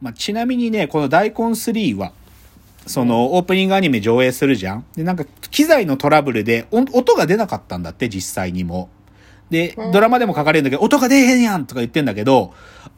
まあ、ちなみにね、この大根3は、その、オープニングアニメ上映するじゃん？で、なんか、機材のトラブルで、お音が出なかったんだって、実際にも。で、ドラマでも書かれるんだけど、音が出えへんやんとか言ってんだけど、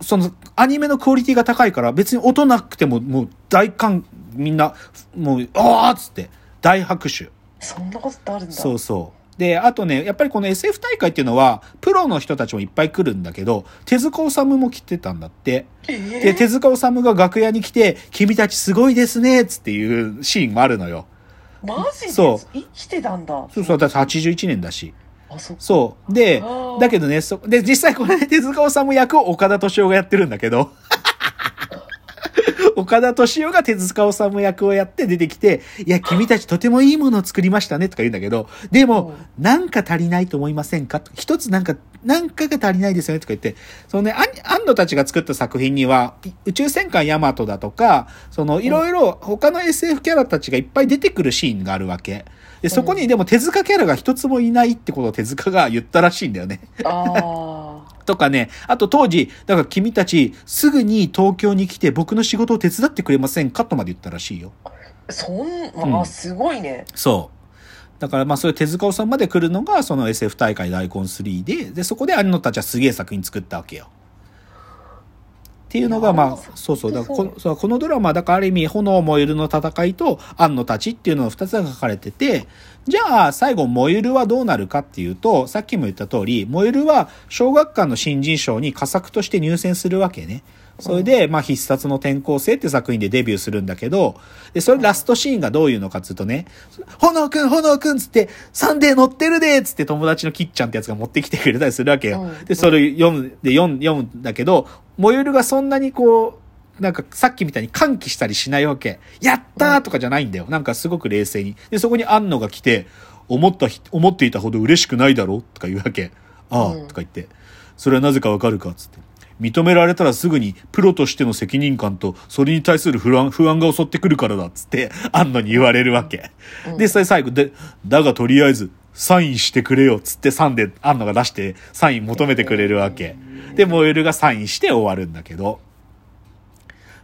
その、アニメのクオリティが高いから、別に音なくても、もう、大感、みんな、もう、あーっつって、大拍手。そんなことってあるんだ。そうそう。で、あとね、やっぱりこの SF 大会っていうのは、プロの人たちもいっぱい来るんだけど、手塚治虫も来てたんだって。えーで、手塚治虫が楽屋に来て、君たちすごいですね、つっていうシーンもあるのよ。マジでそ生きてたんだ。そうそう、だって81年だし。あ、そ。そう。でだけどね、そ、で、実際これ、手塚治虫役を岡田敏夫がやってるんだけど、岡田敏夫が手塚治虫役をやって出てきて、いや、君たちとてもいいものを作りましたねとか言うんだけど、でも、なんか足りないと思いませんか？一つなんか、なんかが足りないですよねとか言って、そのね、アン安野たちが作った作品には、い宇宙戦艦ヤマトだとか、その、いろいろ他の SF キャラたちがいっぱい出てくるシーンがあるわけ。で、そこにでも手塚キャラが一つもいないってことを手塚が言ったらしいんだよね。あとかね、あと当時、だから君たちすぐに東京に来て僕の仕事を手伝ってくれませんか？とまで言ったらしいよ。あ。そん、うんまあ、すごいね。そう。だからまあそういう手塚さんまで来るのがその SF 大会大根3で、で、そこで兄のたちはすげえ作品作ったわけよ。っていうのがまあ、そうそう。だからこのそうこのドラマ、だからある意味、炎燃えるの戦いと安野たちっていうのの二つが書かれてて、じゃあ最後燃えるはどうなるかっていうと、さっきも言った通り、燃えるは小学館の新人賞に佳作として入選するわけね。それで、まあ、必殺の転校生って作品でデビューするんだけど、で、それラストシーンがどういうのかっつうとね、炎くん、炎くんつって、サンデー乗ってるでっつって友達のキッちゃんってやつが持ってきてくれたりするわけよ。うんで、それ読む、で、読む、読むんだけど、モユルがそんなにこう、なんかさっきみたいに歓喜したりしないわけ。やったーとかじゃないんだよ。なんかすごく冷静に。で、そこに安野が来て、思ったひ、思っていたほど嬉しくないだろとか言うわけ。ああ、うんとか言って。それはなぜかわかるかつって。認められたらすぐにプロとしての責任感とそれに対する不安、不安が襲ってくるからだっつって安野に言われるわけ。うんで、それ最後で、だがとりあえずサインしてくれよっつってサンで安野が出してサイン求めてくれるわけ。で、モエルがサインして終わるんだけど。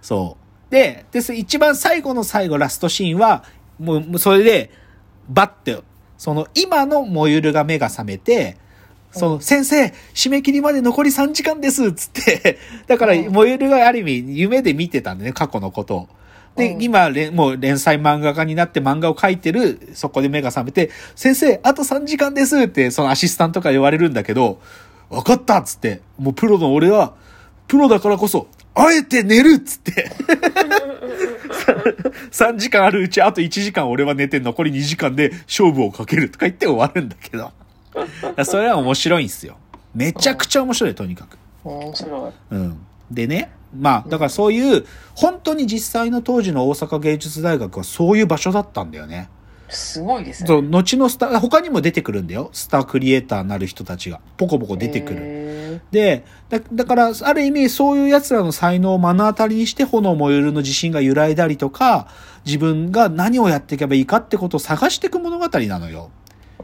そう。で、です、一番最後の最後、ラストシーンは、もう、もうそれで、バッて、その、今のモユルが目が覚めて、その、先生、締め切りまで残り3時間ですっつって、だから、うんモユルがある意味、夢で見てたんだね、過去のことを。で、うん今、れもう連載漫画家になって漫画を描いてる、そこで目が覚めて、先生、あと3時間ですって、そのアシスタントから言われるんだけど、わかったっつって、もうプロの俺は、プロだからこそ、あえて寝るっつって。3時間あるうちあと1時間俺は寝て残り2時間で勝負をかけるとか言って終わるんだけど。それは面白いんすよ。めちゃくちゃ面白い、とにかく。面白い。うん。でね、まあ、だからそういう、本当に実際の当時の大阪芸術大学はそういう場所だったんだよね。すごいですね。そう、後のスター、他にも出てくるんだよ。スタークリエイターになる人たちが。ポコポコ出てくる。る。で、だだから、ある意味、そういう奴らの才能を目の当たりにして、炎燃えるの自信が揺らいだりとか、自分が何をやっていけばいいかってことを探していく物語なのよ。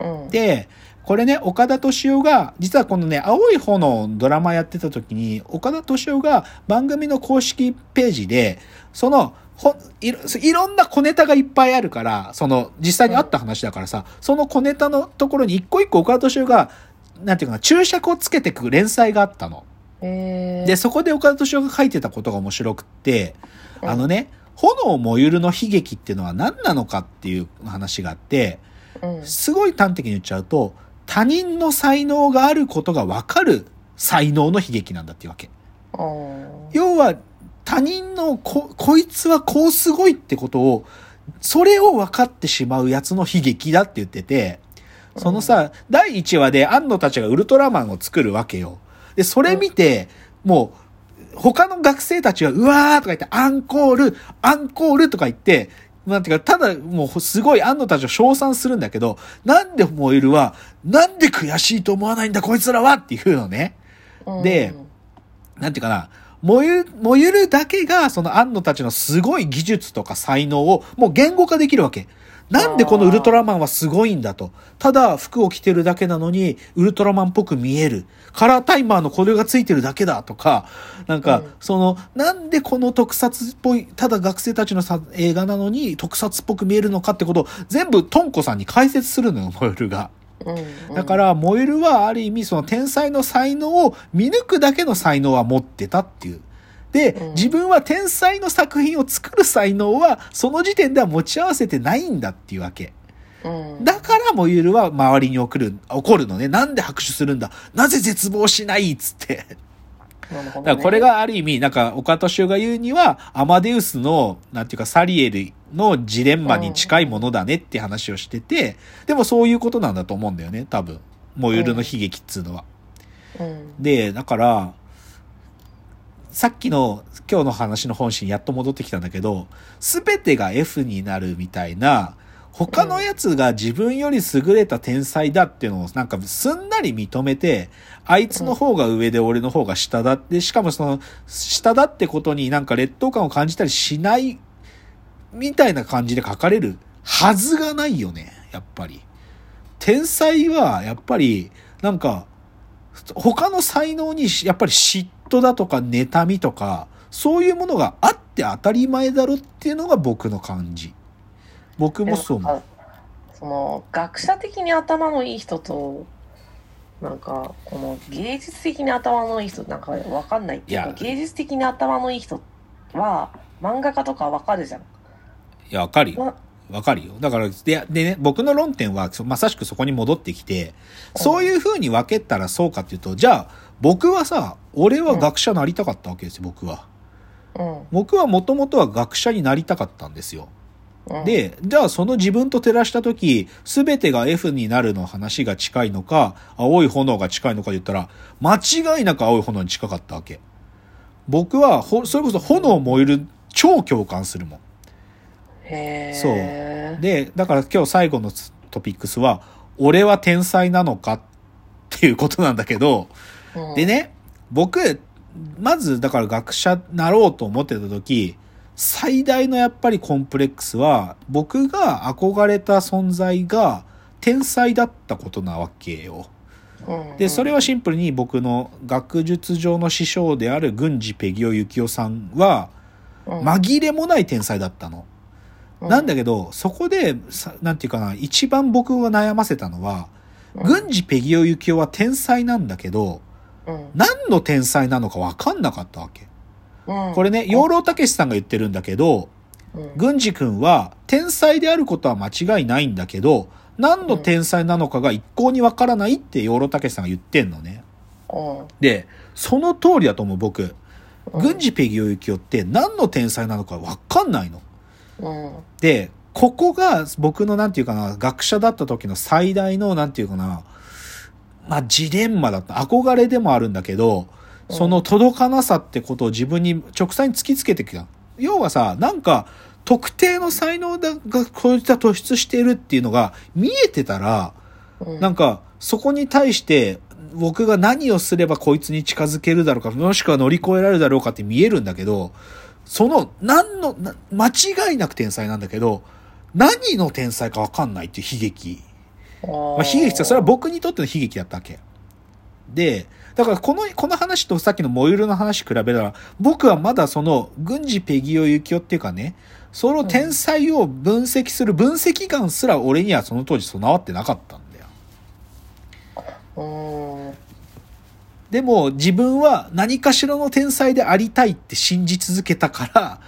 うん。で、これね、岡田敏夫が、実はこのね、青い炎ドラマやってた時に、岡田敏夫が番組の公式ページで、その、ほいろいろんな小ネタがいっぱいあるから、その、実際にあった話だからさ、その小ネタのところに一個一個岡田敏夫が、なんていうかな、注釈をつけてく連載があったの。えー。で、そこで岡田敏夫が書いてたことが面白くって、うんあのね、炎燃ゆるの悲劇っていうのは何なのかっていう話があって、うん。すごい端的に言っちゃうと、他人の才能があることがわかる才能の悲劇なんだっていうわけ。うん要は、他人のこ、こいつはこうすごいってことを、それを分かってしまうやつの悲劇だって言ってて、そのさ、第1話で安野たちがウルトラマンを作るわけよ。で、それ見て、もう、他の学生たちは、うわーとか言って、アンコール、アンコールとか言って、なんていうか、ただ、もう、すごい安野たちを称賛するんだけど、なんで燃えるは、なんで悔しいと思わないんだ、こいつらはっていうのね。うんでなんていうかな、燃ゆる、燃ゆるだけが、その安野たちのすごい技術とか才能をもう言語化できるわけ。なんでこのウルトラマンはすごいんだと。ただ服を着てるだけなのに、ウルトラマンっぽく見える。カラータイマーのこれがついてるだけだとか、なんか、うんその、なんでこの特撮っぽい、ただ学生たちのさ映画なのに特撮っぽく見えるのかってことを全部トンコさんに解説するのよ、モエルが。だから、モエルはある意味その天才の才能を見抜くだけの才能は持ってたっていう。でうん、自分は天才の作品を作る才能は、その時点では持ち合わせてないんだっていうわけ。うんだからモエルは周りに怒る、怒るのね。なんで拍手するんだ？なぜ絶望しないっつって。だからこれがある意味、なんか岡敏夫が言うには、アマデウスの、なんていうかサリエルのジレンマに近いものだねって話をしてて、でもそういうことなんだと思うんだよね、多分。モエルの悲劇っつうのは。うんで、だから、さっきの今日の話の本心やっと戻ってきたんだけど、すべてが F になるみたいな、他のやつが自分より優れた天才だっていうのをなんかすんなり認めて、あいつの方が上で俺の方が下だって、しかもその下だってことになんか劣等感を感じたりしないみたいな感じで書かれるはずがないよね、やっぱり。天才はやっぱりなんか他の才能にやっぱり嫉妬だとか妬みとかそういうものがあって当たり前だろっていうのが僕の感じ。僕もそう思う。その学者的に頭のいい人となんかこの芸術的に頭のいい人なんかわかんないっていうか芸術的に頭のいい人は漫画家とかわかるじゃん。いやわかるよ。わわかるよ。だからででね僕の論点はそまさしくそこに戻ってきてそういう風に分けたらそうかっていうとじゃあ僕はさ俺は学者になりたかったわけですよ僕は。うん。僕はもともとは学者になりたかったんですよ。うん、で、じゃあその自分と照らしたとき、すべてが F になるの話が近いのか、青い炎が近いのかで言ったら、間違いなく青い炎に近かったわけ。僕は、ほ、それこそ炎燃える超共感するもん。へー。そう。で、だから今日最後のトピックスは、俺は天才なのかっていうことなんだけど、うんでね、僕、まずだから学者なろうと思ってた時、最大のやっぱりコンプレックスは、僕が憧れた存在が天才だったことなわけよ。うん。で、それはシンプルに僕の学術上の師匠である郡司ペギオ幸雄さんは、うん。紛れもない天才だったの。うなんだけど、そこで、さなんていうかな、一番僕が悩ませたのは、郡司ペギオ幸雄は天才なんだけど、うん何の天才なのか分かんなかったわけ。うんこれね、養老たけしさんが言ってるんだけど、うん郡司君は天才であることは間違いないんだけど、何の天才なのかが一向に分からないって養老たけしさんが言ってんのね。うんで、その通りだと思う僕。うん郡司ペギオ幸雄って何の天才なのか分かんないの。うんで、ここが僕のなんていうかな、学者だった時の最大のなんていうかな、まあジレンマだった。憧れでもあるんだけど、その届かなさってことを自分に直接に突きつけてきた。要はさ、なんか、特定の才能がこういった突出しているっていうのが見えてたら、うんなんか、そこに対して、僕が何をすればこいつに近づけるだろうか、もしくは乗り越えられるだろうかって見えるんだけど、その、何の、な間違いなく天才なんだけど、何の天才かわかんないっていう悲劇。まあ、悲劇ってそれは僕にとっての悲劇だったわけ。で、だからこの、この話とさっきのモイルの話比べたら、僕はまだその、軍事ペギオユキオっていうかね、その天才を分析する分析眼すら俺にはその当時備わってなかったんだよ。うんでも自分は何かしらの天才でありたいって信じ続けたから、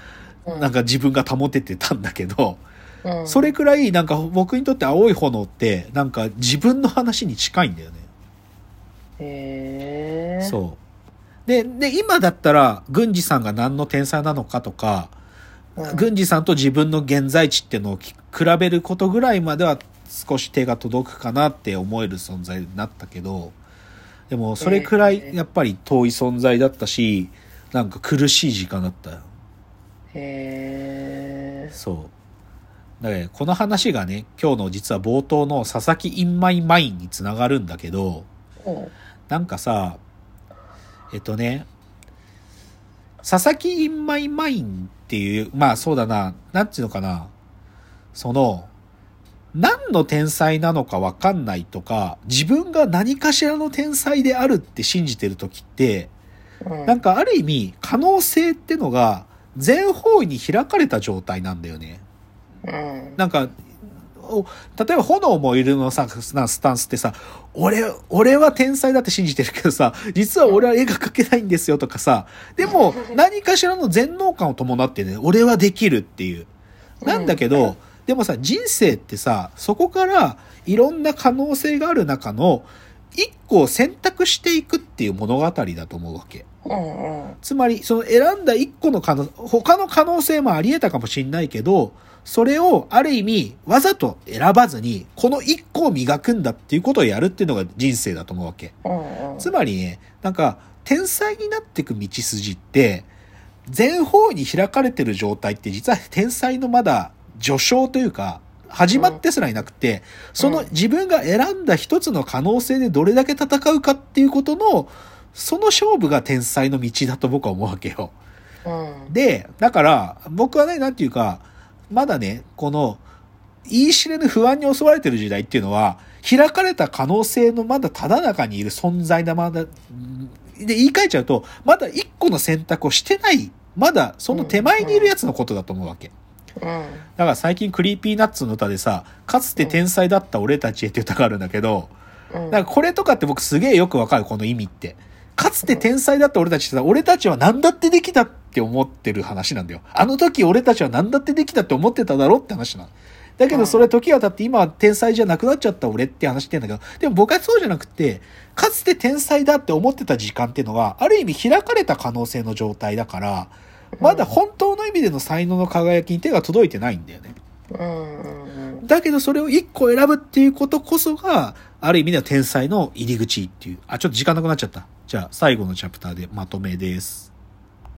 うんなんか自分が保ててたんだけど、うんそれくらいなんか僕にとって青い炎ってなんか自分の話に近いんだよね。へえそう。で、で、今だったら、郡司さんが何の天才なのかとか、うん郡司さんと自分の現在地っていうのをき比べることぐらいまでは少し手が届くかなって思える存在になったけど、でもそれくらいやっぱり遠い存在だったし、なんか苦しい時間だったよ。へえそう。この話がね、今日の実は冒頭の佐々木インマイマインにつながるんだけど、うんなんかさ、えっとね、佐々木インマイマインっていう、まあそうだな、なんていうのかな、その、何の天才なのかわかんないとか、自分が何かしらの天才であるって信じてる時って、うん。なんかある意味可能性ってのが全方位に開かれた状態なんだよね。うん。なんか、お例えば炎もいるのさ、なスタンスってさ、俺、俺は天才だって信じてるけどさ、実は俺は絵が描けないんですよとかさ、でも 何かしらの全能感を伴ってね、俺はできるっていう。なんだけど、でもさ、人生ってさ、そこからいろんな可能性がある中の一個を選択していくっていう物語だと思うわけ。うんうん。つまり、その選んだ一個の可能、他の可能性もあり得たかもしんないけど、それをある意味わざと選ばずに、この一個を磨くんだっていうことをやるっていうのが人生だと思うわけ。うんうん。つまりね、なんか、天才になっていく道筋って、全方位に開かれてる状態って実は天才のまだ序章というか、始まってすらいなくて、その自分が選んだ一つの可能性でどれだけ戦うかっていうことの、その勝負が天才の道だと僕は思うわけよ。うん。で、だから、僕はね、なんていうか、まだね、この、言い知れぬ不安に襲われてる時代っていうのは、開かれた可能性のまだただ中にいる存在だ、まだ、で、言い換えちゃうと、まだ一個の選択をしてない、まだその手前にいるやつのことだと思うわけ。うん。だから最近 Creepy Nuts の歌でさ、かつて天才だった俺たちへって歌があるんだけど、うん。なんかこれとかって僕すげえよくわかる、この意味って。かつて天才だった俺たちってさ、俺たちは何だってできたって思ってる話なんだよ。あの時俺たちは何だってできたって思ってただろって話なの。だけどそれ時は経って今は天才じゃなくなっちゃった俺って話してんだけど、でも僕はそうじゃなくて、かつて天才だって思ってた時間っていうのは、ある意味開かれた可能性の状態だから、まだ本当の意味での才能の輝きに手が届いてないんだよね。だけどそれを一個選ぶっていうことこそが、ある意味では天才の入り口っていう。あ、ちょっと時間なくなっちゃった。じゃあ最後のチャプターでまとめです。